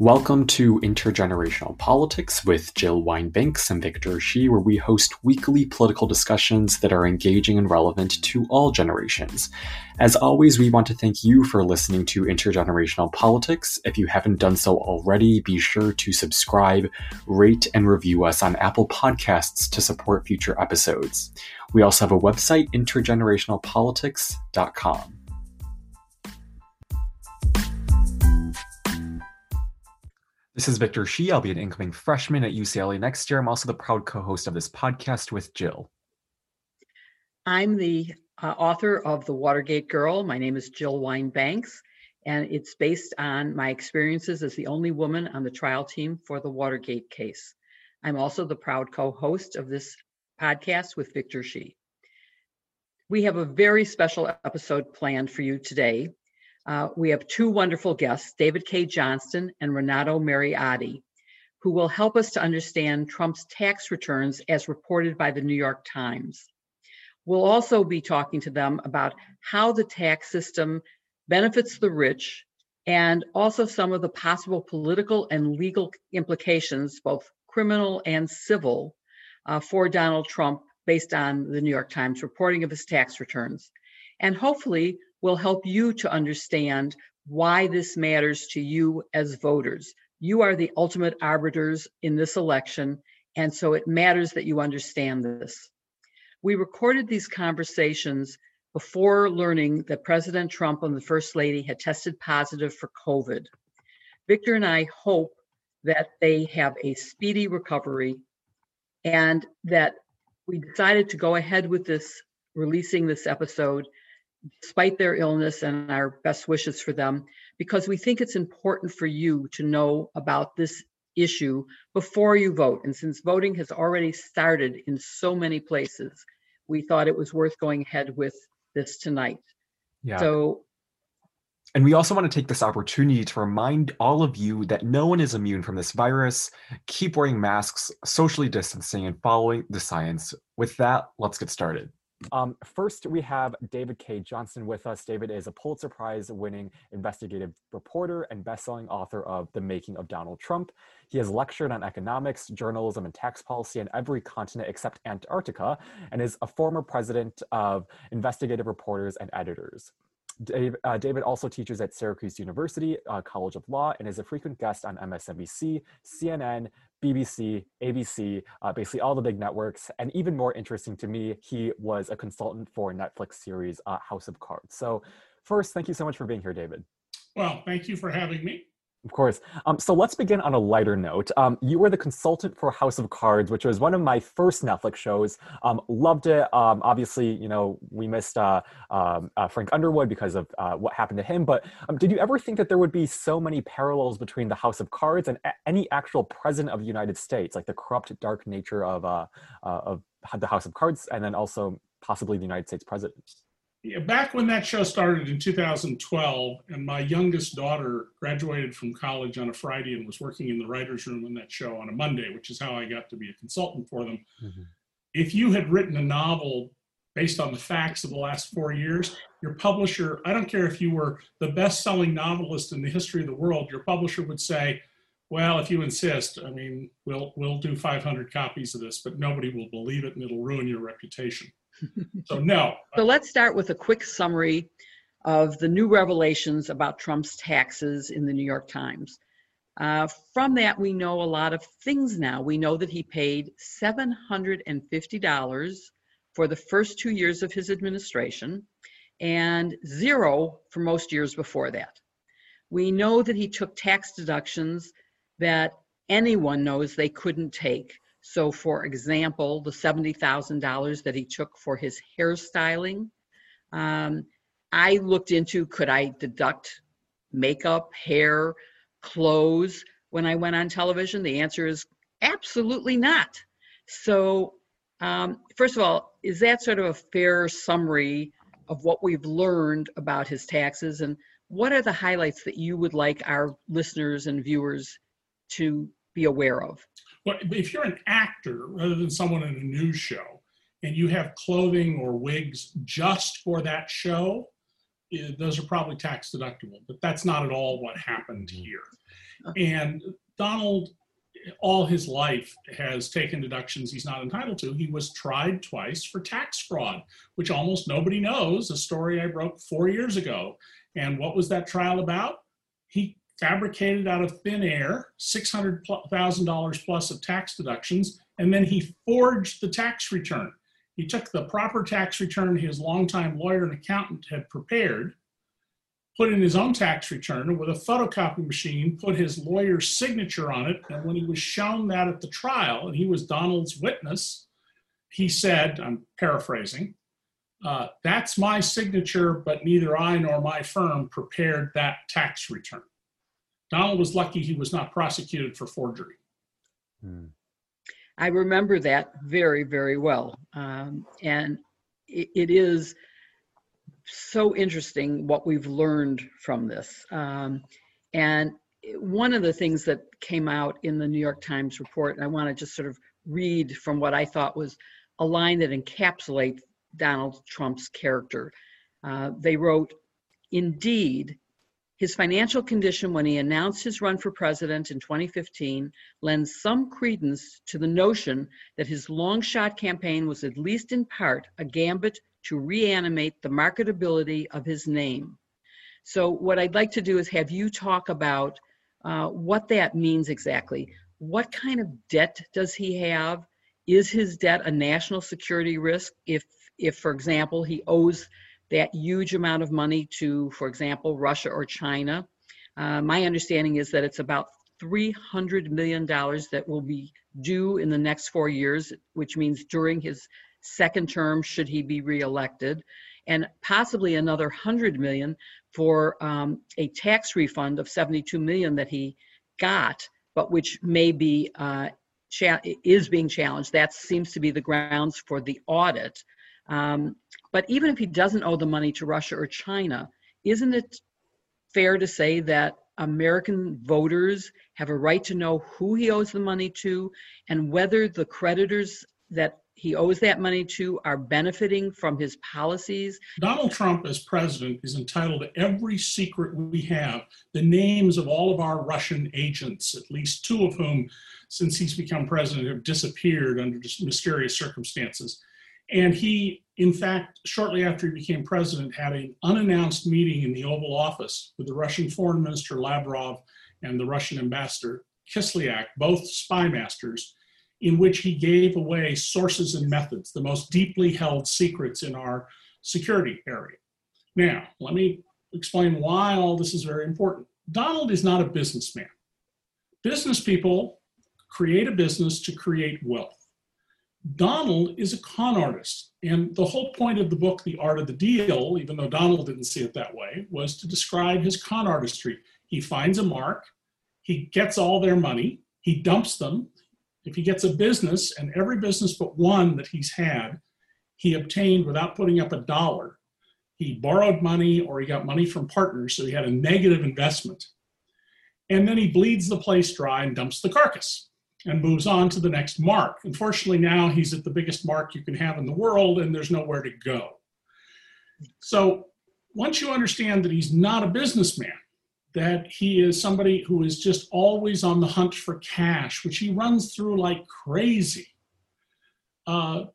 Welcome to Intergenerational Politics with Jill Wine-Banks and Victor Shi, where we host weekly political discussions that are engaging and relevant to all generations. As always, we want to thank you for listening to Intergenerational Politics. If you haven't done so already, be sure to subscribe, rate, and review us on Apple Podcasts to support future episodes. We also have a website, intergenerationalpolitics.com. This is Victor Shi. I'll be an incoming freshman at UCLA next year. I'm also the proud co host of this podcast with Jill. I'm the uh, author of The Watergate Girl. My name is Jill Wine-Banks, and it's based on my experiences as the only woman on the trial team for the Watergate case. I'm also the proud co host of this podcast with Victor Shi. We have a very special episode planned for you today. Uh, we have two wonderful guests, David Cay Johnston and Renato Mariotti, who will help us to understand Trump's tax returns as reported by the New York Times. We'll also be talking to them about how the tax system benefits the rich and also some of the possible political and legal implications, both criminal and civil, uh, for Donald Trump based on the New York Times reporting of his tax returns. And hopefully, will help you to understand why this matters to you as voters. You are the ultimate arbiters in this election, and so it matters that you understand this. We recorded these conversations before learning that President Trump and the First Lady had tested positive for COVID. Victor and I hope that they have a speedy recovery and that we decided to go ahead with this, releasing this episode despite their illness and our best wishes for them, because we think it's important for you to know about this issue before you vote. And since voting has already started in so many places, we thought it was worth going ahead with this tonight. Yeah. So and we also want to take this opportunity to remind all of you that no one is immune from this virus. Keep wearing masks, socially distancing, and following the science. With that, let's get started. Um, first, we have David Cay Johnston with us. David is a Pulitzer Prize winning investigative reporter and best-selling author of The Making of Donald Trump. He has lectured on economics, journalism, and tax policy on every continent except Antarctica, and is a former president of Investigative Reporters and Editors. Dave, uh, David also teaches at Syracuse University uh, College of Law and is a frequent guest on MSNBC, CNN, BBC, ABC, uh, basically all the big networks. And even more interesting to me, he was a consultant for Netflix series uh, House of Cards. So, first, thank you so much for being here, David. Well, thank you for having me. Of course. Um, so let's begin on a lighter note. Um, you were the consultant for House of Cards, which was one of my first Netflix shows. Um, loved it. Um, obviously, you know, we missed uh, um, uh, Frank Underwood because of uh, what happened to him. But um, did you ever think that there would be so many parallels between the House of Cards and a- any actual president of the United States, like the corrupt, dark nature of, uh, uh, of the House of Cards, and then also possibly the United States president? Back when that show started in 2012, and my youngest daughter graduated from college on a Friday and was working in the writer's room on that show on a Monday, which is how I got to be a consultant for them. Mm-hmm. If you had written a novel based on the facts of the last four years, your publisher, I don't care if you were the best selling novelist in the history of the world, your publisher would say, well, if you insist, I mean, we'll, we'll do 500 copies of this, but nobody will believe it and it'll ruin your reputation so no. So let's start with a quick summary of the new revelations about Trump's taxes in the New York Times. Uh, from that, we know a lot of things now. We know that he paid $750 for the first two years of his administration and zero for most years before that. We know that he took tax deductions that anyone knows they couldn't take. So, for example, the $70,000 that he took for his hairstyling, um, I looked into could I deduct makeup, hair, clothes when I went on television? The answer is absolutely not. So, um, first of all, is that sort of a fair summary of what we've learned about his taxes? And what are the highlights that you would like our listeners and viewers to be aware of? But if you're an actor rather than someone in a news show and you have clothing or wigs just for that show, eh, those are probably tax deductible, but that's not at all what happened here. And Donald, all his life, has taken deductions he's not entitled to. He was tried twice for tax fraud, which almost nobody knows, a story I broke four years ago. And what was that trial about? He fabricated out of thin air $600,000 plus of tax deductions, and then he forged the tax return. He took the proper tax return his longtime lawyer and accountant had prepared, put in his own tax return, with a photocopy machine, put his lawyer's signature on it. And when he was shown that at the trial, and he was Donald's witness, he said, I'm paraphrasing, uh, that's my signature, but neither I nor my firm prepared that tax return. Donald was lucky he was not prosecuted for forgery. Hmm. I remember that very, very well. Um, and it, it is so interesting what we've learned from this. Um, and one of the things that came out in the New York Times report, and I want to just sort of read from what I thought was a line that encapsulates Donald Trump's character. Uh, they wrote, Indeed, his financial condition when he announced his run for president in 2015 lends some credence to the notion that his long shot campaign was at least in part a gambit to reanimate the marketability of his name. So, what I'd like to do is have you talk about uh, what that means exactly. What kind of debt does he have? Is his debt a national security risk if, if for example, he owes that huge amount of money to, for example, Russia or China. Uh, my understanding is that it's about $300 million that will be due in the next four years, which means during his second term, should he be reelected, and possibly another 100 million for um, a tax refund of 72 million that he got, but which may be uh, is being challenged. That seems to be the grounds for the audit. Um, but even if he doesn't owe the money to Russia or China, isn't it fair to say that American voters have a right to know who he owes the money to and whether the creditors that he owes that money to are benefiting from his policies. Donald Trump, as president, is entitled to every secret we have, the names of all of our Russian agents, at least two of whom, since he's become president, have disappeared under mysterious circumstances. And he, in fact, shortly after he became president, had an unannounced meeting in the Oval Office with the Russian Foreign Minister Lavrov and the Russian Ambassador Kislyak, both spy masters, in which he gave away sources and methods, the most deeply held secrets in our security area. Now, let me explain why all this is very important. Donald is not a businessman. Business people create a business to create wealth. Donald is a con artist. And the whole point of the book, The Art of the Deal, even though Donald didn't see it that way, was to describe his con artistry. He finds a mark, he gets all their money, he dumps them. If he gets a business, and every business but one that he's had, he obtained without putting up a dollar. He borrowed money or he got money from partners, so he had a negative investment. And then he bleeds the place dry and dumps the carcass and moves on to the next mark. Unfortunately, now he's at the biggest mark you can have in the world, and there's nowhere to go. So, once you understand that he's not a businessman, that he is somebody who is just always on the hunt for cash, which he runs through like crazy, uh,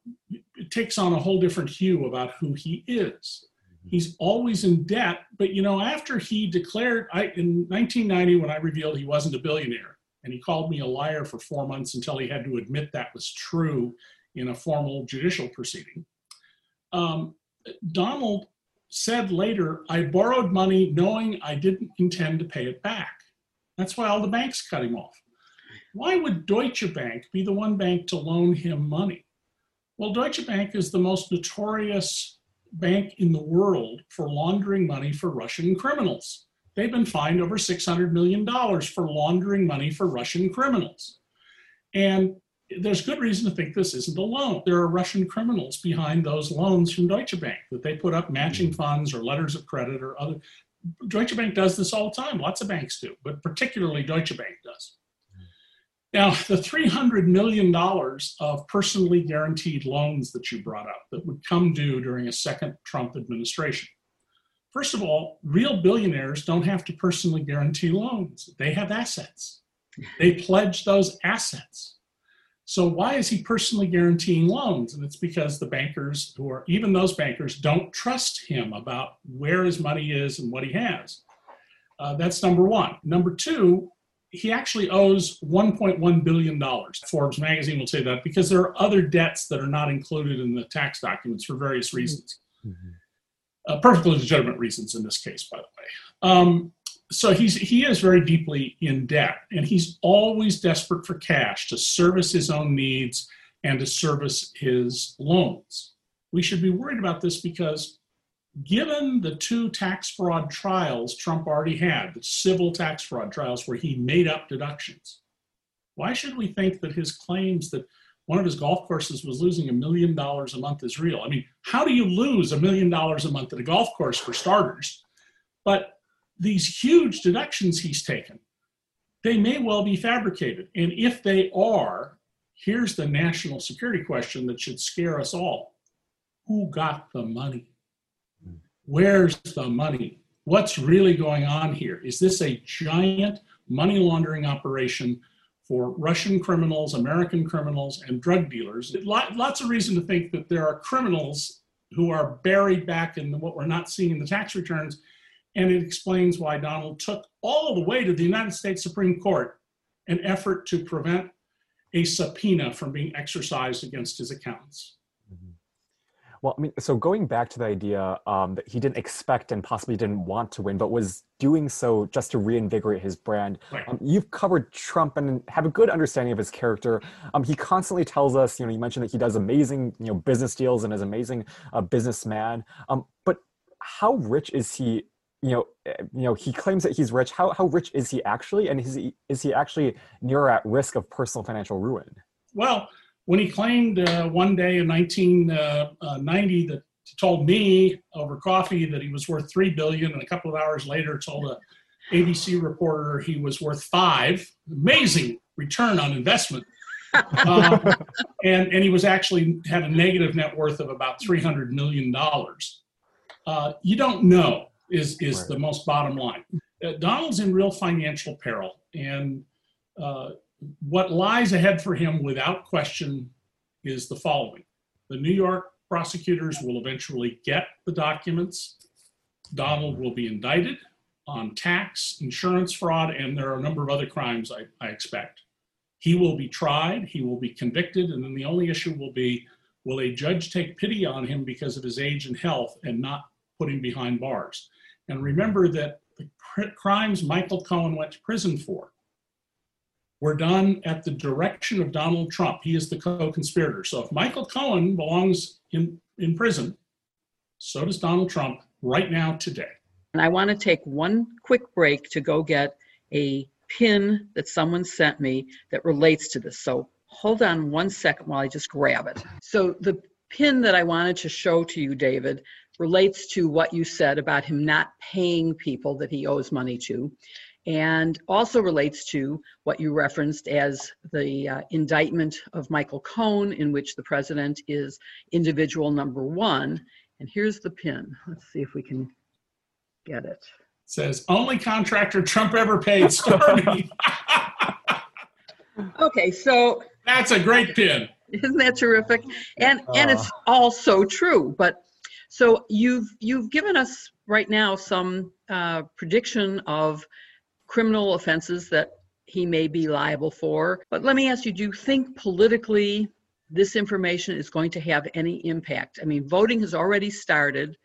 it takes on a whole different hue about who he is. He's always in debt, but you know, after he declared I, in 1990, when I revealed he wasn't a billionaire, and he called me a liar for four months until he had to admit that was true in a formal judicial proceeding. Um, Donald said later, I borrowed money knowing I didn't intend to pay it back. That's why all the banks cut him off. Why would Deutsche Bank be the one bank to loan him money? Well, Deutsche Bank is the most notorious bank in the world for laundering money for Russian criminals. They've been fined over $600 million for laundering money for Russian criminals. And there's good reason to think this isn't a loan. There are Russian criminals behind those loans from Deutsche Bank that they put up matching mm-hmm. funds or letters of credit or other. Deutsche Bank does this all the time. Lots of banks do, but particularly Deutsche Bank does. Now, the $300 million of personally guaranteed loans that you brought up that would come due during a second Trump administration First of all, real billionaires don't have to personally guarantee loans, they have assets. They pledge those assets. So why is he personally guaranteeing loans? And it's because the bankers, are even those bankers, don't trust him about where his money is and what he has. Uh, that's number one. Number two, he actually owes 1.1 billion dollars. Forbes magazine will say that because there are other debts that are not included in the tax documents for various reasons. Mm-hmm. Uh, perfectly legitimate reasons in this case, by the way. Um, so he's he is very deeply in debt, and he's always desperate for cash to service his own needs and to service his loans. We should be worried about this because, given the two tax fraud trials Trump already had, the civil tax fraud trials where he made up deductions, why should we think that his claims that one of his golf courses was losing a million dollars a month is real? I mean, how do you lose a million dollars a month at a golf course for starters? But these huge deductions he's taken, they may well be fabricated. And if they are, here's the national security question that should scare us all Who got the money? Where's the money? What's really going on here? Is this a giant money laundering operation for Russian criminals, American criminals, and drug dealers? Lots of reason to think that there are criminals who are buried back in what we're not seeing in the tax returns and it explains why Donald took all the way to the United States Supreme Court an effort to prevent a subpoena from being exercised against his accounts. Well, I mean, so going back to the idea um, that he didn't expect and possibly didn't want to win, but was doing so just to reinvigorate his brand. Right. Um, you've covered Trump and have a good understanding of his character. Um, he constantly tells us, you know, you mentioned that he does amazing, you know, business deals and is amazing uh, businessman. Um, but how rich is he you know, eh, you know, he claims that he's rich. How how rich is he actually, and is he is he actually near at risk of personal financial ruin? Well, when he claimed uh, one day in 1990 uh, uh, that he told me over coffee that he was worth three billion, and a couple of hours later told a ABC reporter he was worth five. Amazing return on investment. um, and and he was actually had a negative net worth of about 300 million dollars. Uh, you don't know is is right. the most bottom line. Uh, Donald's in real financial peril, and uh, what lies ahead for him, without question, is the following: the New York prosecutors will eventually get the documents. Donald will be indicted on tax, insurance fraud, and there are a number of other crimes I, I expect. He will be tried, he will be convicted, and then the only issue will be will a judge take pity on him because of his age and health and not put him behind bars? And remember that the crimes Michael Cohen went to prison for were done at the direction of Donald Trump. He is the co conspirator. So if Michael Cohen belongs in, in prison, so does Donald Trump right now today. And I want to take one quick break to go get a pin that someone sent me that relates to this. So hold on one second while I just grab it. So the pin that I wanted to show to you, David, relates to what you said about him not paying people that he owes money to, and also relates to what you referenced as the uh, indictment of Michael Cohen, in which the president is individual number one. And here's the pin. Let's see if we can get it. says only contractor Trump ever paid okay, so that's a great pin. Isn't that terrific? And uh. and it's all so true. But so you've you've given us right now some uh, prediction of criminal offenses that he may be liable for. But let me ask you: Do you think politically this information is going to have any impact? I mean, voting has already started.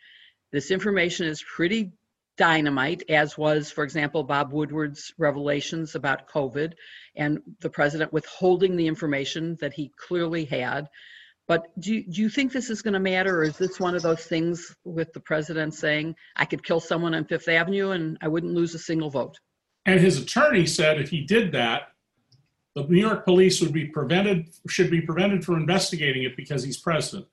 This information is pretty dynamite, as was, for example, Bob Woodward's revelations about COVID and the president withholding the information that he clearly had. But do do you think this is going to matter, or is this one of those things with the president saying, I could kill someone on Fifth Avenue and I wouldn't lose a single vote? And his attorney said if he did that, the New York police would be prevented, should be prevented from investigating it because he's president.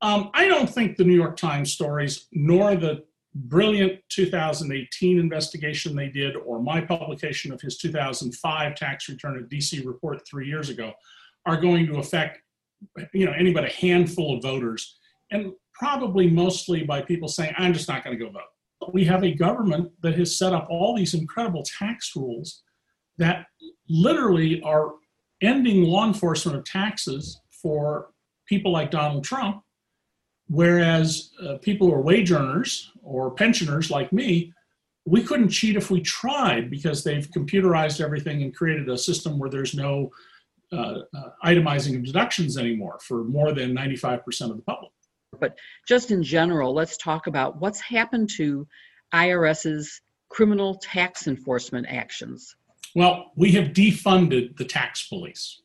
Um, I don't think the New York Times stories, nor the brilliant 2018 investigation they did, or my publication of his 2005 tax return at DC report three years ago, are going to affect you know, any but a handful of voters, and probably mostly by people saying, I'm just not going to go vote. We have a government that has set up all these incredible tax rules that literally are ending law enforcement of taxes for people like Donald Trump, whereas uh, people who are wage earners or pensioners like me, we couldn't cheat if we tried because they've computerized everything and created a system where there's no uh, uh, itemizing of deductions anymore for more than 95% of the public. But just in general, let's talk about what's happened to IRS's criminal tax enforcement actions. Well, we have defunded the tax police.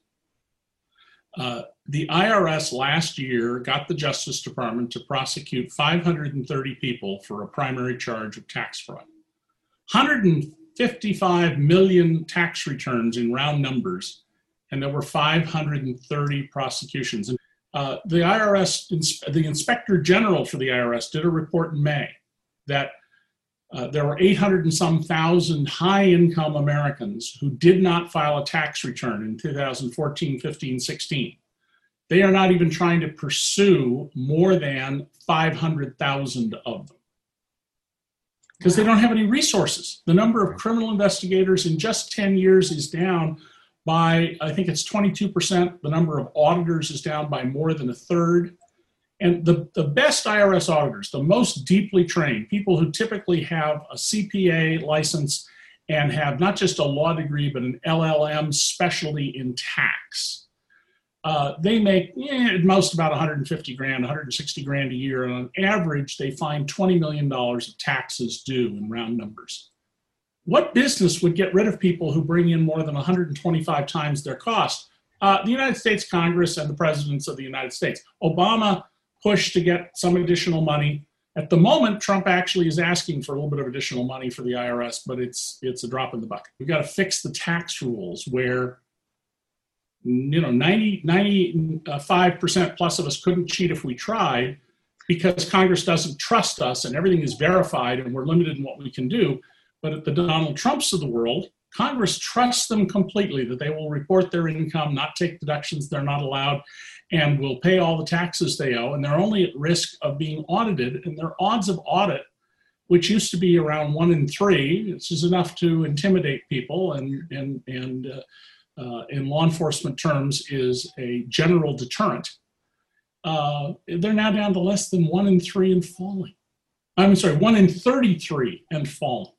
Uh, the IRS last year got the Justice Department to prosecute 530 people for a primary charge of tax fraud. 155 million tax returns in round numbers, and there were 530 prosecutions. And uh, the IRS, the Inspector General for the IRS, did a report in May that uh, there were 800 and some thousand high income Americans who did not file a tax return in 2014, 15, 16. They are not even trying to pursue more than 500,000 of them because they don't have any resources. The number of criminal investigators in just 10 years is down by, I think it's 22%. The number of auditors is down by more than a third. And the, the best IRS auditors, the most deeply trained, people who typically have a CPA license and have not just a law degree, but an LLM specialty in tax, uh, they make eh, at most about 150 grand, 160 grand a year. And on average, they find $20 million of taxes due in round numbers. What business would get rid of people who bring in more than 125 times their cost? Uh, the United States Congress and the presidents of the United States. Obama push to get some additional money. At the moment, Trump actually is asking for a little bit of additional money for the IRS, but it's it's a drop in the bucket. We've got to fix the tax rules where you know 90 95% plus of us couldn't cheat if we tried because Congress doesn't trust us and everything is verified and we're limited in what we can do. But at the Donald Trumps of the world, Congress trusts them completely that they will report their income, not take deductions they're not allowed, and will pay all the taxes they owe, and they're only at risk of being audited. And their odds of audit, which used to be around one in three, this is enough to intimidate people, and and and uh, uh, in law enforcement terms, is a general deterrent. Uh, they're now down to less than one in three and falling. I'm sorry, one in 33 and falling.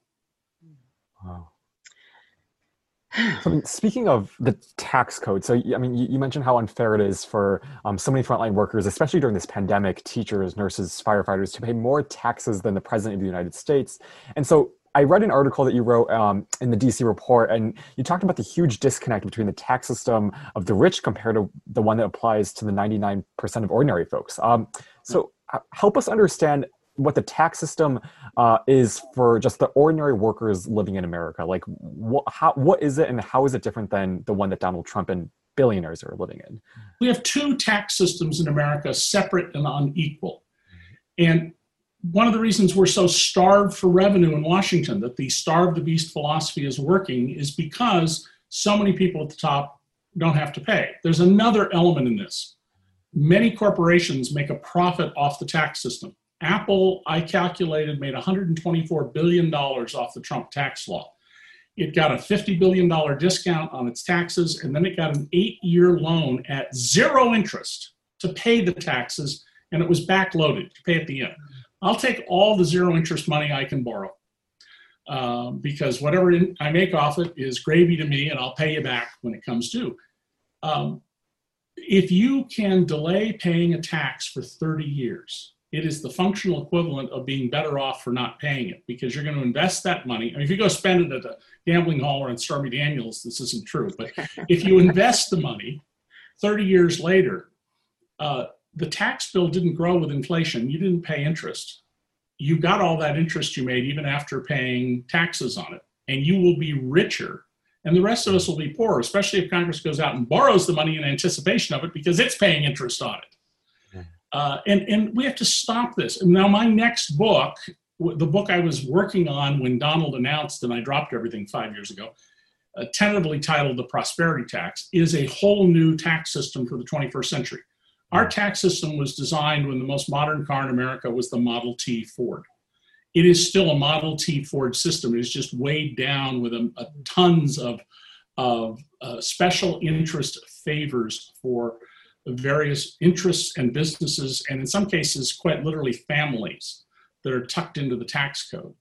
Wow. So, I mean, speaking of the tax code, so I mean, you, you mentioned how unfair it is for um, so many frontline workers, especially during this pandemic, teachers, nurses, firefighters, to pay more taxes than the president of the United States. And so, I read an article that you wrote um, in the DC report, and you talked about the huge disconnect between the tax system of the rich compared to the one that applies to the 99% of ordinary folks. Um, so, help us understand what the tax system uh, is for just the ordinary workers living in America. Like, what, how, what is it, and how is it different than the one that Donald Trump and billionaires are living in? We have two tax systems in America, separate and unequal. And one of the reasons we're so starved for revenue in Washington, that the starve the beast philosophy is working, is because so many people at the top don't have to pay. There's another element in this. Many corporations make a profit off the tax system. Apple, I calculated, made $124 billion off the Trump tax law. It got a $50 billion discount on its taxes, and then it got an eight year loan at zero interest to pay the taxes, and it was backloaded to pay at the end. I'll take all the zero interest money I can borrow um, because whatever I make off it is gravy to me, and I'll pay you back when it comes due. Um, if you can delay paying a tax for 30 years, it is the functional equivalent of being better off for not paying it because you're going to invest that money. I mean, if you go spend it at a gambling hall or in Stormy Daniels, this isn't true. But if you invest the money 30 years later, uh, the tax bill didn't grow with inflation. You didn't pay interest. You got all that interest you made even after paying taxes on it. And you will be richer. And the rest of us will be poorer, especially if Congress goes out and borrows the money in anticipation of it because it's paying interest on it. Uh, and, and we have to stop this. Now, my next book, the book I was working on when Donald announced, and I dropped everything five years ago, uh, tentatively titled The Prosperity Tax, is a whole new tax system for the 21st century. Our tax system was designed when the most modern car in America was the Model T Ford. it is still a Model T Ford system. It is just weighed down with a, a tons of, of uh, special interest favors for various interests and businesses, and in some cases, quite literally families that are tucked into the tax code.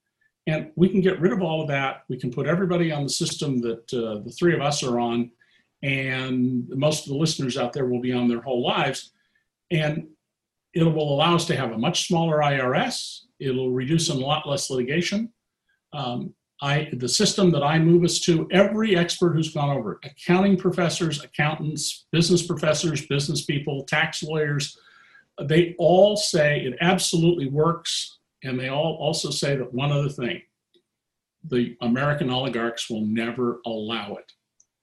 And we can get rid of all of that. We can put everybody on the system that uh, the three of us are on, and most of the listeners out there will be on their whole lives. And it will allow us to have a much smaller IRS. It'll reduce a lot less litigation. Um, I, the system that I move us to, every expert who's gone over it, accounting professors, accountants, business professors, business people, tax lawyers, they all say it absolutely works. And they all also say that one other thing the American oligarchs will never allow it.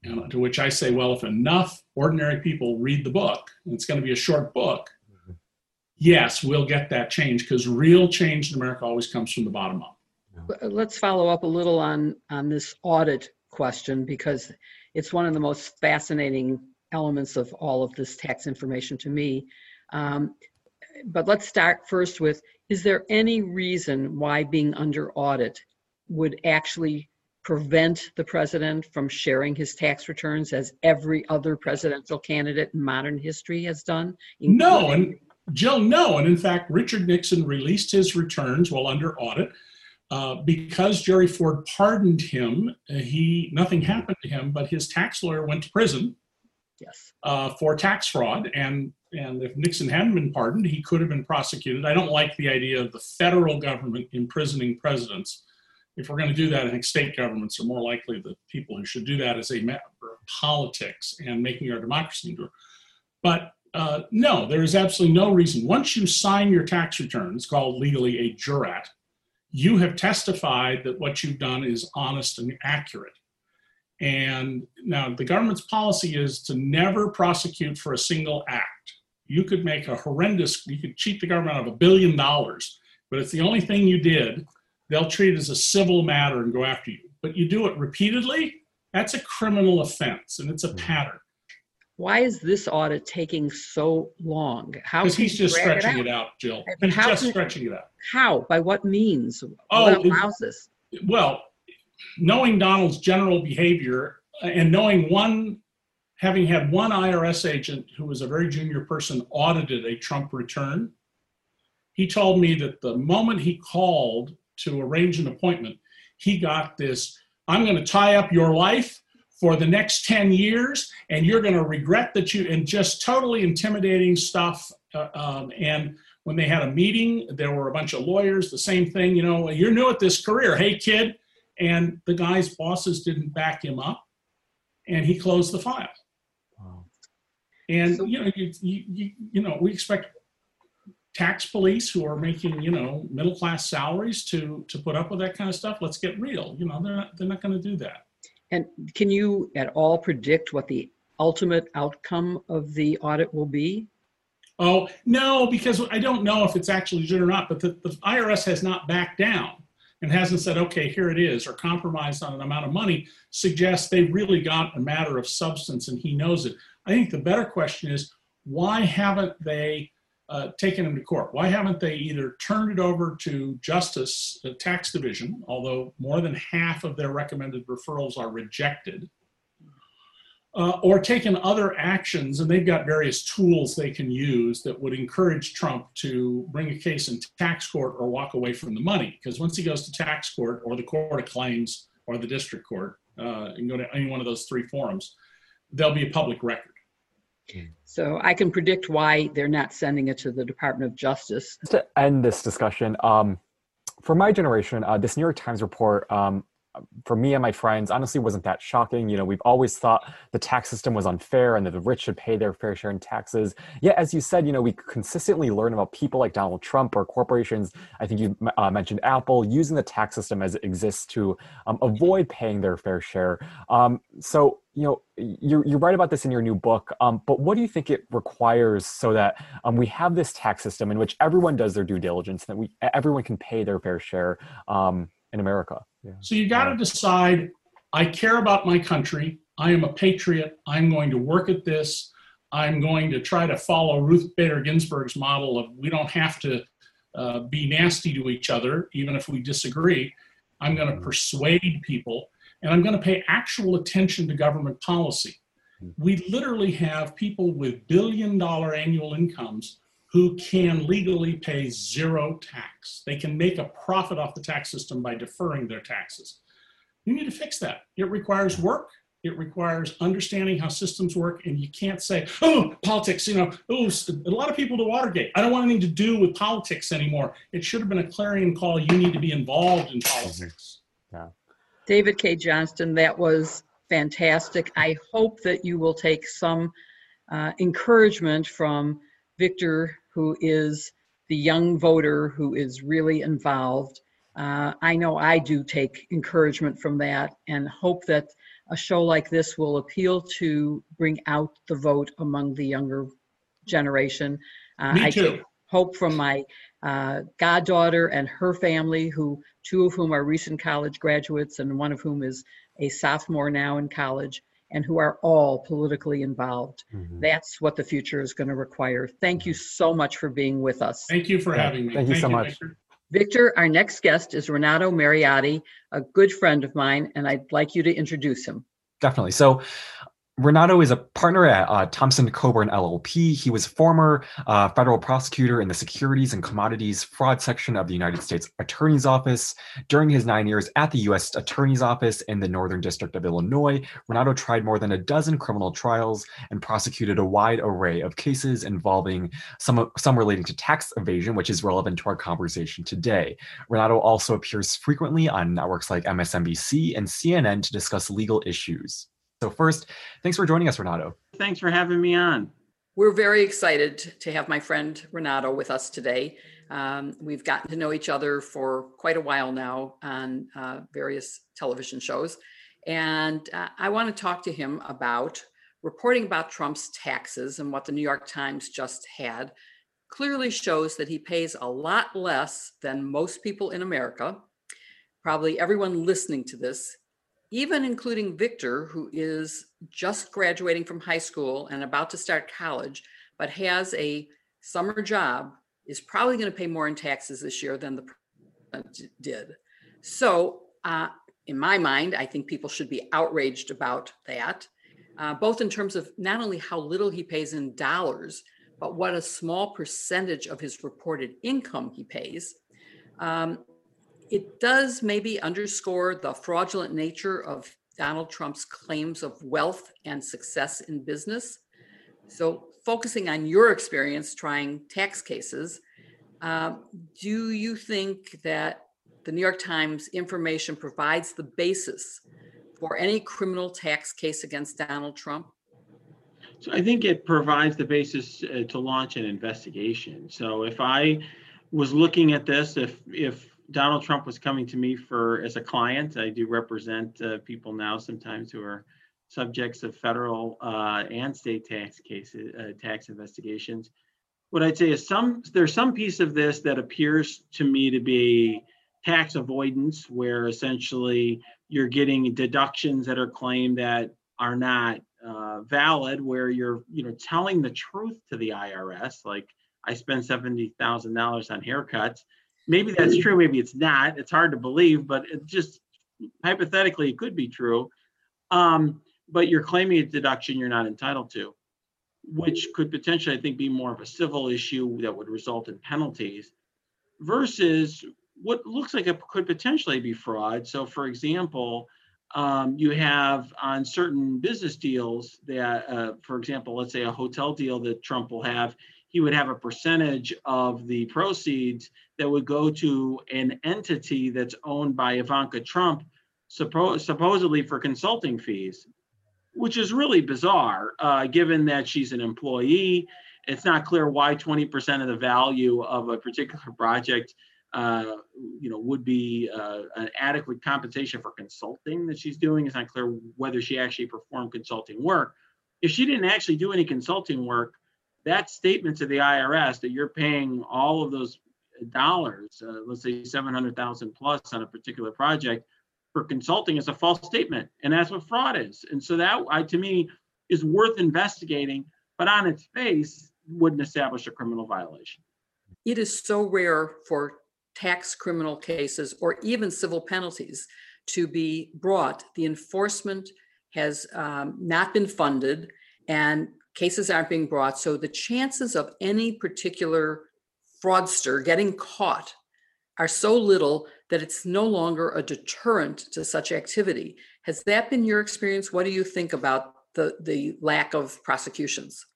And to which I say, well, if enough ordinary people read the book, and it's going to be a short book, mm-hmm. yes, we'll get that change because real change in America always comes from the bottom up. Let's follow up a little on, on this audit question because it's one of the most fascinating elements of all of this tax information to me. Um, but let's start first with, is there any reason why being under audit would actually prevent the president from sharing his tax returns as every other presidential candidate in modern history has done? No, and Jill, no. And in fact, Richard Nixon released his returns while under audit. Uh, because Jerry Ford pardoned him, uh, he nothing happened to him, but his tax lawyer went to prison Yes. uh, for tax fraud. And and if Nixon hadn't been pardoned, he could have been prosecuted. I don't like the idea of the federal government imprisoning presidents. If we're going to do that, I think state governments are more likely the people who should do that as a matter of politics and making our democracy endure. But uh, no, there is absolutely no reason. Once you sign your tax return, it's called legally a jurat, you have testified that what you've done is honest and accurate. And now the government's policy is to never prosecute for a single act. You could make a horrendous, you could cheat the government out of a billion dollars, but it's the only thing you did. They'll treat it as a civil matter and go after you. But you do it repeatedly, that's a criminal offense and it's a hmm. pattern. Why is this audit taking so long? How Because he's just drag it stretching out? it out, Jill. But He's how just can- stretching it out. How? By what means? Oh, what it- allows this? well, knowing Donald's general behavior uh, and knowing one, having had one IRS agent who was a very junior person audited a Trump return, he told me that the moment he called to arrange an appointment, he got this I'm going to tie up your life for the next 10 years, and you're going to regret that you, and just totally intimidating stuff. Uh, um, and when they had a meeting, there were a bunch of lawyers, the same thing, you know, you're new at this career. Hey, kid. And the guy's bosses didn't back him up, and he closed the file. Wow. And So- you know, you, you, you, you know, we expect tax police who are making you know middle class salaries to to put up with that kind of stuff. Let's get real. You know, they're not they're not going to do that. And can you at all predict what the ultimate outcome of the audit will be? Oh no, because I don't know if it's actually legit or not. But the, the IRS has not backed down and hasn't said, okay, here it is, or compromised on an amount of money. Suggests they really got a matter of substance, and he knows it. I think the better question is why haven't they uh, taken him to court? Why haven't they either turned it over to Justice, the tax division, although more than half of their recommended referrals are rejected, uh, or taken other actions, and they've got various tools they can use that would encourage Trump to bring a case in tax court or walk away from the money. Because once he goes to tax court or the court of claims or the district court, uh, and go to any one of those three forums, there'll be a public record. So I can predict why they're not sending it to the Department of Justice. To end this discussion, um, for my generation, uh, this New York Times report, um, for me and my friends, honestly wasn't that shocking. You know, we've always thought the tax system was unfair and that the rich should pay their fair share in taxes. Yet, as you said, you know, we consistently learn about people like Donald Trump or corporations. I think you uh, mentioned Apple using the tax system as it exists to um, avoid paying their fair share. Um, so, you know, you're, you're right about this in your new book, um, but what do you think it requires so that um, we have this tax system in which everyone does their due diligence, that we everyone can pay their fair share um, in America? Yeah. So you got to decide I care about my country. I am a patriot. I'm going to work at this. I'm going to try to follow Ruth Bader Ginsburg's model of we don't have to uh, be nasty to each other, even if we disagree. I'm going to persuade people, and I'm going to pay actual attention to government policy. We literally have people with billion dollar annual incomes who can legally pay zero tax. They can make a profit off the tax system by deferring their taxes. You need to fix that. It requires work. It requires understanding how systems work, and you can't say, "Oh, politics." You know, oh, a lot of people to Watergate. I don't want anything to do with politics anymore. It should have been a clarion call. You need to be involved in politics. Yeah. David Cay Johnston, that was fantastic. I hope that you will take some uh, encouragement from Victor, who is the young voter who is really involved. Uh, I know I do take encouragement from that and hope that a show like this will appeal to bring out the vote among the younger generation. Uh, Me I too. take hope from my uh, goddaughter and her family, who two of whom are recent college graduates, and one of whom is a sophomore now in college, and who are all politically involved. Mhm. That's what the future is going to require. Thank you so much for being with us. Thank you for Yeah, having me. thank you so much. Victor. Victor, our next guest is Renato Mariotti, a good friend of mine, and I'd like you to introduce him. Definitely. So Renato is a partner at uh, Thompson Coburn LLP. He was a former uh, federal prosecutor in the Securities and Commodities Fraud Section of the United States Attorney's Office. During his nine years at the U.S. Attorney's Office in the Northern District of Illinois, Renato tried more than a dozen criminal trials and prosecuted a wide array of cases involving some, some relating to tax evasion, which is relevant to our conversation today. Renato also appears frequently on networks like MSNBC and CNN to discuss legal issues. So, first, thanks for joining us, Renato. Thanks for having me on. We're very excited to have my friend Renato with us today. Um, we've gotten to know each other for quite a while now on uh, various television shows. And uh, I want to talk to him about reporting about Trump's taxes and what the New York Times just had clearly shows that he pays a lot less than most people in America. Probably everyone listening to this even including Victor, who is just graduating from high school and about to start college, but has a summer job, is probably going to pay more in taxes this year than the president did. So, uh, in my mind, I think people should be outraged about that, uh, both in terms of not only how little he pays in dollars, but what a small percentage of his reported income he pays. Um, it does maybe underscore the fraudulent nature of Donald Trump's claims of wealth and success in business. So, focusing on your experience trying tax cases, um, do you think that the New York Times information provides the basis for any criminal tax case against Donald Trump? So I think it provides the basis uh, to launch an investigation. So if I was looking at this, if if Donald Trump was coming to me for as a client, I do represent uh, people now sometimes who are subjects of federal uh, and state tax cases, uh, tax investigations. What I'd say is some there's some piece of this that appears to me to be tax avoidance, where essentially you're getting deductions that are claimed that are not uh, valid, where you're you know telling the truth to the IRS, like I spend seventy thousand dollars on haircuts. Maybe that's true, maybe it's not. It's hard to believe, but it just hypothetically it could be true. Um, but you're claiming a deduction you're not entitled to, which could potentially, I think, be more of a civil issue that would result in penalties, versus what looks like it could potentially be fraud. So, for example, um, you have on certain business deals that, uh, for example, let's say a hotel deal that Trump will have, he would have a percentage of the proceeds that would go to an entity that's owned by Ivanka Trump, suppo- supposedly for consulting fees, which is really bizarre, uh, given that she's an employee. It's not clear why 20% of the value of a particular project uh, you know, would be uh, an adequate compensation for consulting that she's doing. It's not clear whether she actually performed consulting work. If she didn't actually do any consulting work, that statement to the IRS that you're paying all of those dollars, uh, let's say 700,000 plus on a particular project for consulting is a false statement. And that's what fraud is. And so that I, to me is worth investigating, but on its face wouldn't establish a criminal violation. it is so rare for tax criminal cases or even civil penalties to be brought. The enforcement has um, not been funded and cases aren't being brought. So the chances of any particular fraudster getting caught are so little that it's no longer a deterrent to such activity. Has that been your experience? What do you think about the, the lack of prosecutions?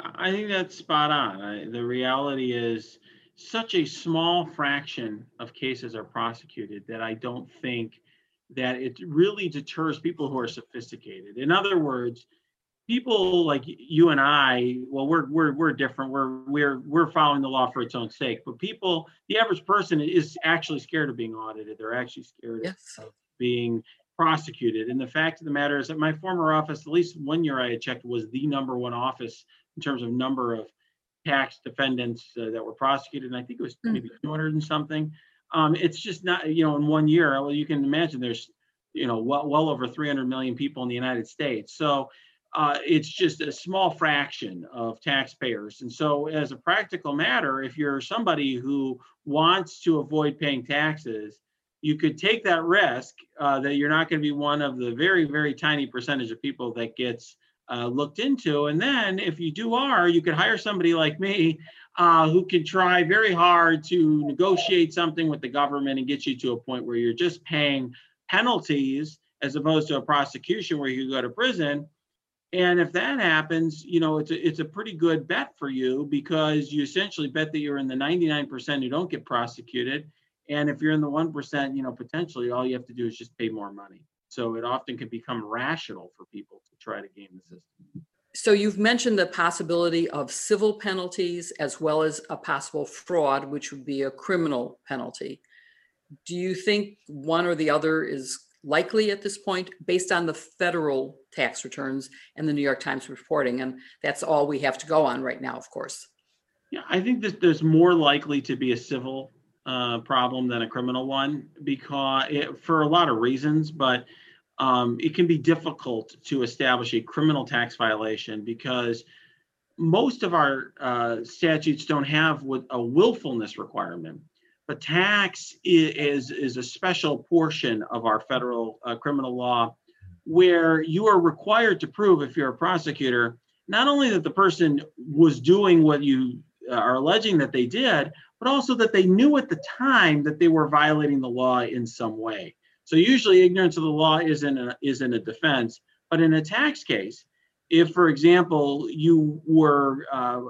I think that's spot on. I, the reality is such a small fraction of cases are prosecuted that I don't think that it really deters people who are sophisticated. In other words, people like you and I, well, we're we're we're different. We're we're we're following the law for its own sake. But people, the average person is actually scared of being audited. They're actually scared Yes. of being prosecuted. And the fact of the matter is that my former office, at least one year I had checked, was the number one office in terms of number of tax defendants uh, that were prosecuted. And I think it was Hmm. maybe 200 and something. Um, it's just not, you know, in one year. Well, you can imagine there's, you know, well, well over 300 million people in the United States. So uh, it's just a small fraction of taxpayers. And so, as a practical matter, if you're somebody who wants to avoid paying taxes, you could take that risk uh, that you're not going to be one of the very, very tiny percentage of people that gets uh, looked into. And then, if you do are, you could hire somebody like me uh, who can try very hard to negotiate something with the government and get you to a point where you're just paying penalties as opposed to a prosecution where you go to prison. And if that happens, you know, it's a, it's a pretty good bet for you because you essentially bet that you're in the 99% who don't get prosecuted. And if you're in the 1%, you know, potentially all you have to do is just pay more money. So it often can become rational for people to try to game the system. So you've mentioned the possibility of civil penalties as well as a possible fraud, which would be a criminal penalty. Do you think one or the other is likely at this point based on the federal tax returns and the New York Times reporting? And that's all we have to go on right now, of course. Yeah, I think that there's more likely to be a civil uh, problem than a criminal one because it, for a lot of reasons, but um, it can be difficult to establish a criminal tax violation because most of our uh, statutes don't have a willfulness requirement. But tax is is a special portion of our federal uh, criminal law where you are required to prove if you're a prosecutor not only that the person was doing what you uh, are alleging that they did, but also that they knew at the time that they were violating the law in some way. So usually ignorance of the law isn't a, isn't a defense, but in a tax case, if, for example, you were uh,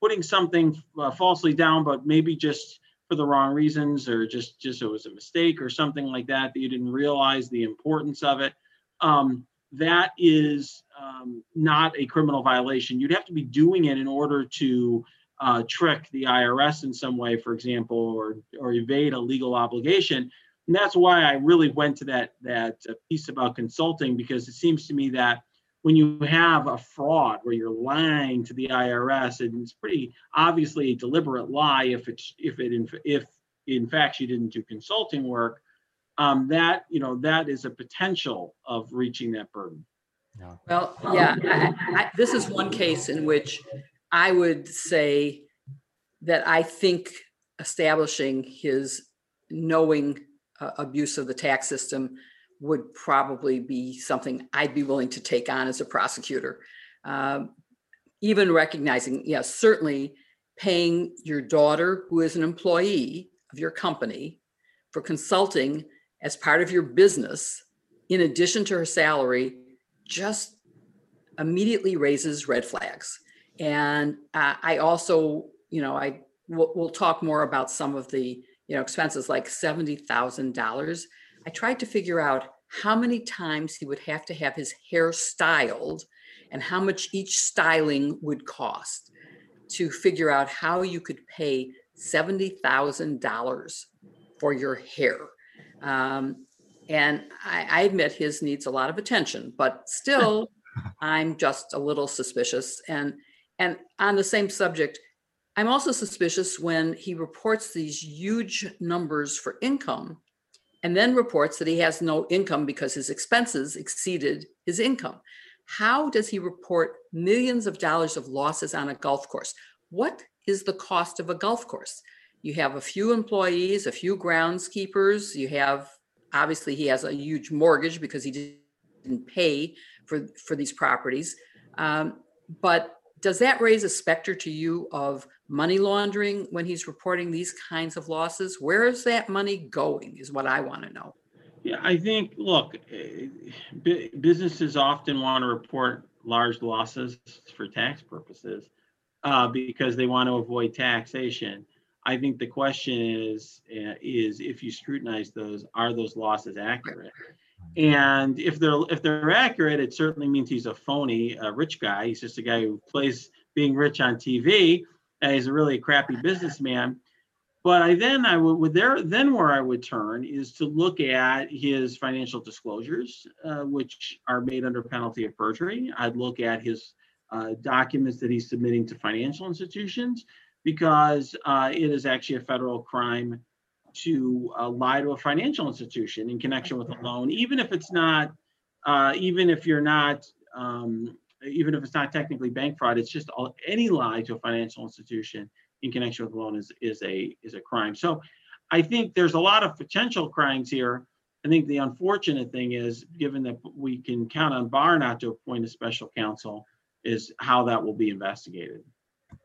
putting something uh, falsely down, but maybe just for the wrong reasons, or just just it was a mistake or something like that that you didn't realize the importance of it, um, that is um, not a criminal violation. You'd have to be doing it in order to uh, trick the IRS in some way, for example, or or evade a legal obligation. And that's why I really went to that that piece about consulting because it seems to me that when you have a fraud where you're lying to the IRS, and it's pretty obviously a deliberate lie if it's if it if in fact you didn't do consulting work, um, that you know that is a potential of reaching that burden. Yeah. Well, yeah, I, I, this is one case in which I would say that I think establishing his knowing uh, abuse of the tax system would probably be something I'd be willing to take on as a prosecutor. Um, even recognizing, yes, certainly paying your daughter, who is an employee of your company, for consulting as part of your business, in addition to her salary, just immediately raises red flags. And uh, I also, you know, I we'll, talk more about some of the you know expenses like seventy thousand dollars. I tried to figure out how many times he would have to have his hair styled and how much each styling would cost to figure out how you could pay seventy thousand dollars for your hair. Um, and I, I admit his needs a lot of attention, but still, I'm just a little suspicious. And and on the same subject, I'm also suspicious when he reports these huge numbers for income and then reports that he has no income because his expenses exceeded his income. How does he report millions of dollars of losses on a golf course? What is the cost of a golf course. You have a few employees, a few groundskeepers. You have obviously he has a huge mortgage because he didn't pay for for these properties. Um, but does that raise a specter to you of money laundering when he's reporting these kinds of losses? Where is that money going? Is what I want to know. Yeah, I think, look, eh, businesses often want to report large losses for tax purposes uh, because they want to avoid taxation. I think the question is uh, is if you scrutinize those, are those losses accurate? And if they're if they're accurate, it certainly means he's a phony, a rich guy. He's just a guy who plays being rich on TV. And he's a really crappy businessman. But I then I would there then where I would turn is to look at his financial disclosures, uh, which are made under penalty of perjury. I'd look at his uh, documents that he's submitting to financial institutions because uh, it is actually a federal crime to uh, lie to a financial institution in connection with a loan, even if it's not, uh, even if you're not, um, even if it's not technically bank fraud, it's just all, any lie to a financial institution in connection with a loan is is a is a crime. So, I think there's a lot of potential crimes here. I think the unfortunate thing is, given that we can count on Barr not to appoint a special counsel, is how that will be investigated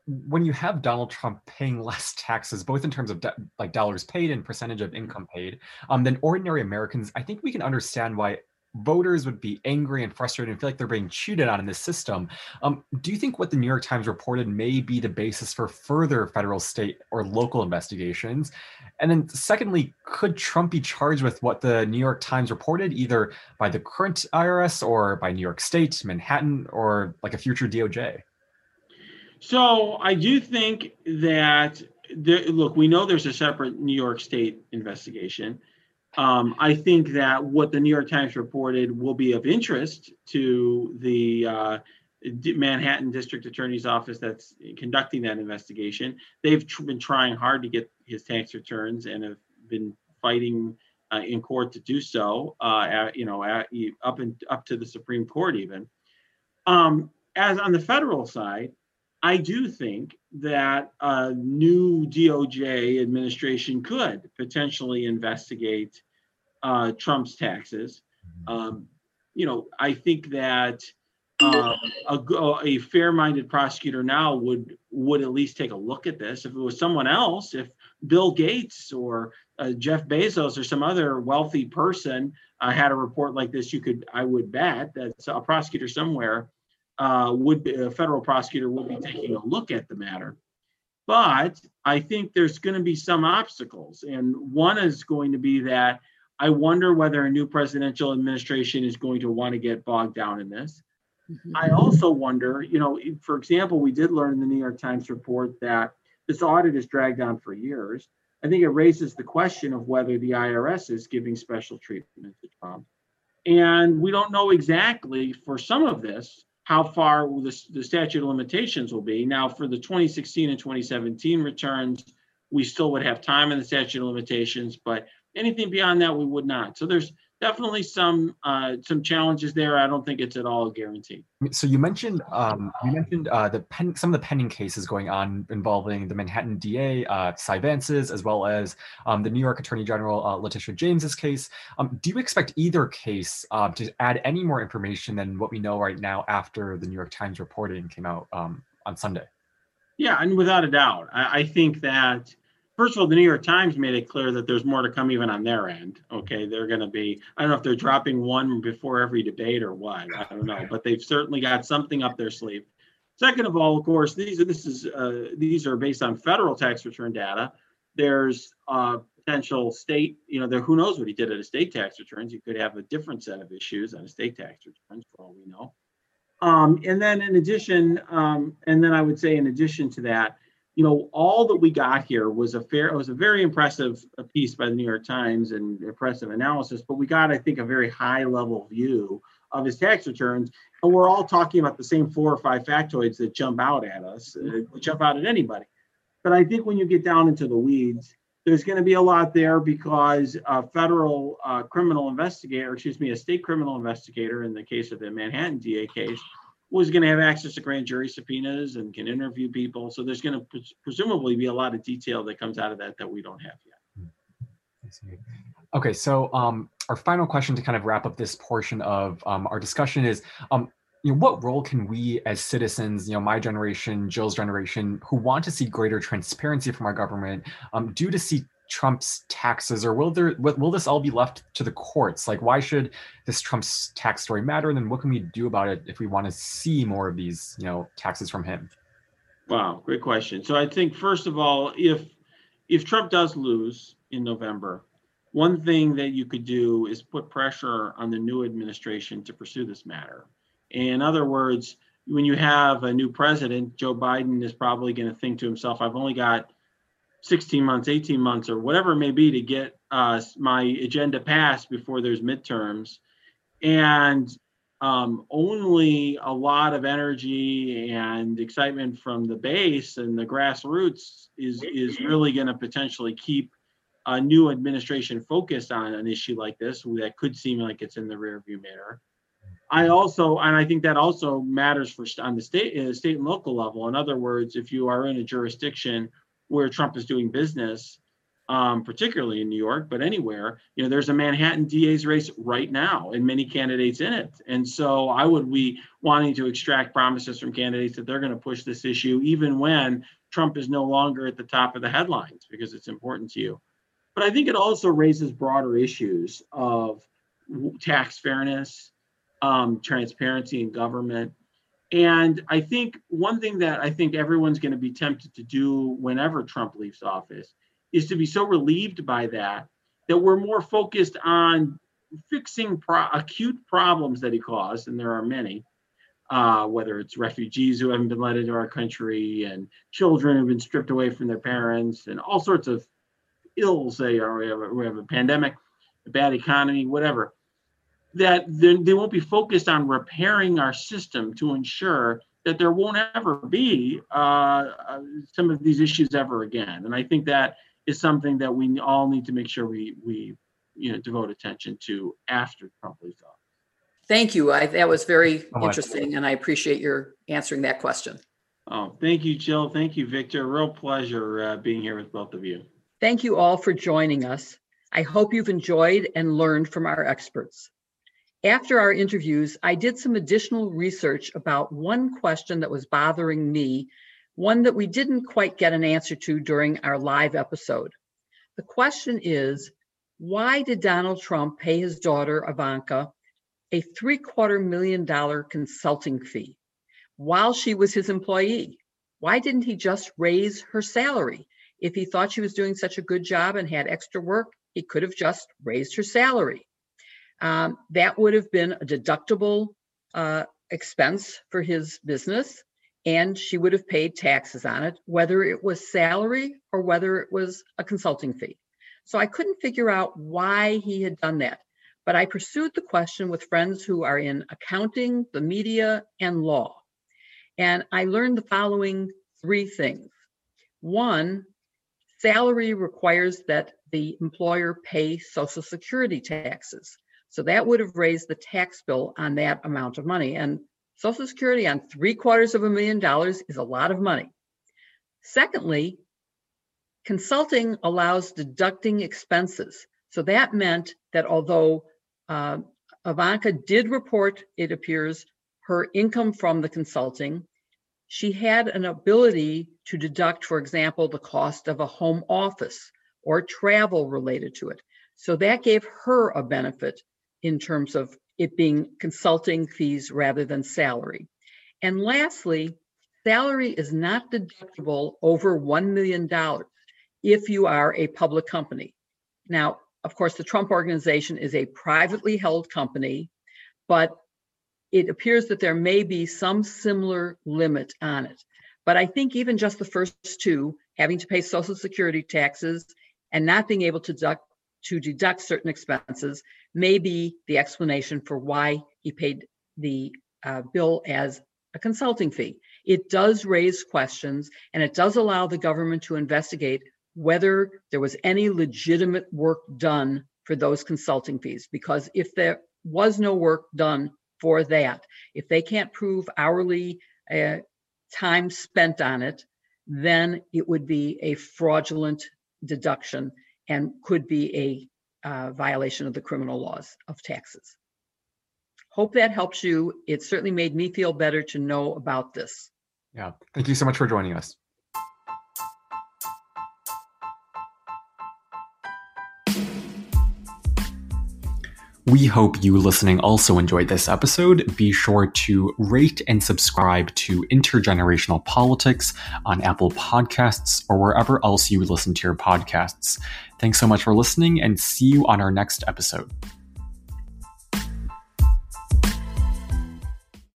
when you have Donald Trump paying less taxes, both in terms of de- like dollars paid and percentage of income paid, um, than ordinary Americans, I think we can understand why voters would be angry and frustrated and feel like they're being cheated on in this system. Um, do you think what the New York Times reported may be the basis for further federal, state, or local investigations? And then, secondly, could Trump be charged with what the New York Times reported, either by the current IRS or by New York State, Manhattan, or like a future DOJ? So I do think that there, look, we know there's a separate New York State investigation. Um, I think that what the New York Times reported will be of interest to the uh, Manhattan District Attorney's Office that's conducting that investigation. They've tr- been trying hard to get his tax returns and have been fighting uh, in court to do so. Uh, at, you know, at, up and up to the Supreme Court even. Um, as on the federal side, I do think that a new DOJ administration could potentially investigate uh, Trump's taxes. Mm-hmm. Um, you know, I think that uh, a, a fair-minded prosecutor now would would at least take a look at this. If it was someone else, if Bill Gates or uh, Jeff Bezos or some other wealthy person uh, had a report like this, you could, I would bet that a prosecutor somewhere uh, would be, a federal prosecutor will be taking a look at the matter. But I think there's going to be some obstacles. And one is going to be that I wonder whether a new presidential administration is going to want to get bogged down in this. Mm-hmm. I also wonder, you know, for example, we did learn in the New York Times report that this audit is dragged on for years. I think it raises the question of whether the IRS is giving special treatment to Trump. And we don't know exactly for some of this how far the, the statute of limitations will be. Now, for the 2016 and 2017 returns, we still would have time in the statute of limitations, but anything beyond that, we would not. So there's definitely some uh, some challenges there. I don't think it's at all guaranteed. So you mentioned um, you mentioned uh, the pen, some of the pending cases going on involving the Manhattan DA uh, Cy Vance's as well as um, the New York Attorney General uh, Letitia James's case. Um, do you expect either case uh, to add any more information than what we know right now after the New York Times reporting came out um, on Sunday? Yeah, and without a doubt, I, I think that first of all, the New York Times made it clear that there's more to come even on their end. Okay, they're going to be, I don't know if they're dropping one before every debate or what. I don't know, but they've certainly got something up their sleeve. Second of all, of course, these are this is uh, these are based on federal tax return data. There's uh, potential state, you know, there who knows what he did at a state tax returns. You could have a different set of issues on a state tax returns, for all we know. Um, and then in addition, um, and then I would say in addition to that, you know, all that we got here was a fair, it was a very impressive piece by the New York Times and impressive analysis, but we got, I think, a very high level view of his tax returns. And we're all talking about the same four or five factoids that jump out at us, uh, jump out at anybody. But I think when you get down into the weeds, there's going to be a lot there because a federal uh, criminal investigator, excuse me, a state criminal investigator in the case of the Manhattan DA case, was going to have access to grand jury subpoenas and can interview people. So there's going to pres- presumably be a lot of detail that comes out of that that we don't have yet. Okay, so um, our final question to kind of wrap up this portion of um, our discussion is, um, you know, what role can we as citizens, you know, my generation, Jill's generation, who want to see greater transparency from our government, um, do to see Trump's taxes, or will there will, this all be left to the courts? Like, why should this Trump's tax story matter? And then what can we do about it if we want to see more of these, you know, taxes from him? Wow, great question. So I think first of all, if if Trump does lose in November, one thing that you could do is put pressure on the new administration to pursue this matter. In other words, when you have a new president, Joe Biden is probably going to think to himself, I've only got 16 months, 18 months, or whatever it may be to get uh, my agenda passed before there's midterms. And um, only a lot of energy and excitement from the base and the grassroots is, is really going to potentially keep a new administration focused on an issue like this that could seem like it's in the rearview mirror. I also, and I think that also matters for on the state, uh, state and local level. In other words, if you are in a jurisdiction where Trump is doing business, um, particularly in New York, but anywhere, you know, there's a Manhattan DA's race right now and many candidates in it. And so I would be wanting to extract promises from candidates that they're going to push this issue, even when Trump is no longer at the top of the headlines because it's important to you. But I think it also raises broader issues of tax fairness, um, transparency in government, and I think one thing that I think everyone's going to be tempted to do whenever Trump leaves office is to be so relieved by that that we're more focused on fixing pro- acute problems that he caused, and there are many, uh, whether it's refugees who haven't been let into our country and children who've been stripped away from their parents and all sorts of ills. They are, we have a, we have a pandemic, a bad economy, whatever that they won't be focused on repairing our system to ensure that there won't ever be uh, uh, some of these issues ever again. And I think that is something that we all need to make sure we we you know devote attention to after Trump leaves office. Thank you. I, that was very so interesting, and I appreciate your answering that question. Oh, thank you, Jill. Thank you, Victor. Real pleasure uh, being here with both of you. Thank you all for joining us. I hope you've enjoyed and learned from our experts. After our interviews, I did some additional research about one question that was bothering me, one that we didn't quite get an answer to during our live episode. The question is why did Donald Trump pay his daughter Ivanka a three quarter million dollar consulting fee while she was his employee? Why didn't he just raise her salary? If he thought she was doing such a good job and had extra work, he could have just raised her salary um, that would have been a deductible uh, expense for his business and she would have paid taxes on it, whether it was salary or whether it was a consulting fee. So I couldn't figure out why he had done that. But I pursued the question with friends who are in accounting, the media, and law. And I learned the following three things. One, salary requires that the employer pay Social Security taxes. So that would have raised the tax bill on that amount of money. And Social Security on three quarters of a million dollars is a lot of money. Secondly, consulting allows deducting expenses. So that meant that although uh, Ivanka did report, it appears, her income from the consulting, she had an ability to deduct, for example, the cost of a home office or travel related to it. So that gave her a benefit in terms of it being consulting fees rather than salary. And lastly, salary is not deductible over $1 million if you are a public company. Now, of course, the Trump Organization is a privately held company, but it appears that there may be some similar limit on it. But I think even just the first two, having to pay Social Security taxes and not being able to deduct, to deduct certain expenses, may be the explanation for why he paid the uh, bill as a consulting fee. It does raise questions and it does allow the government to investigate whether there was any legitimate work done for those consulting fees. Because if there was no work done for that. If they can't prove hourly uh, time spent on it, then it would be a fraudulent deduction and could be a uh, violation of the criminal laws of taxes. Hope that helps you. It certainly made me feel better to know about this. Yeah. Thank you so much for joining us. We hope you listening also enjoyed this episode. Be sure to rate and subscribe to Intergenerational Politics on Apple Podcasts or wherever else you listen to your podcasts. Thanks so much for listening and see you on our next episode.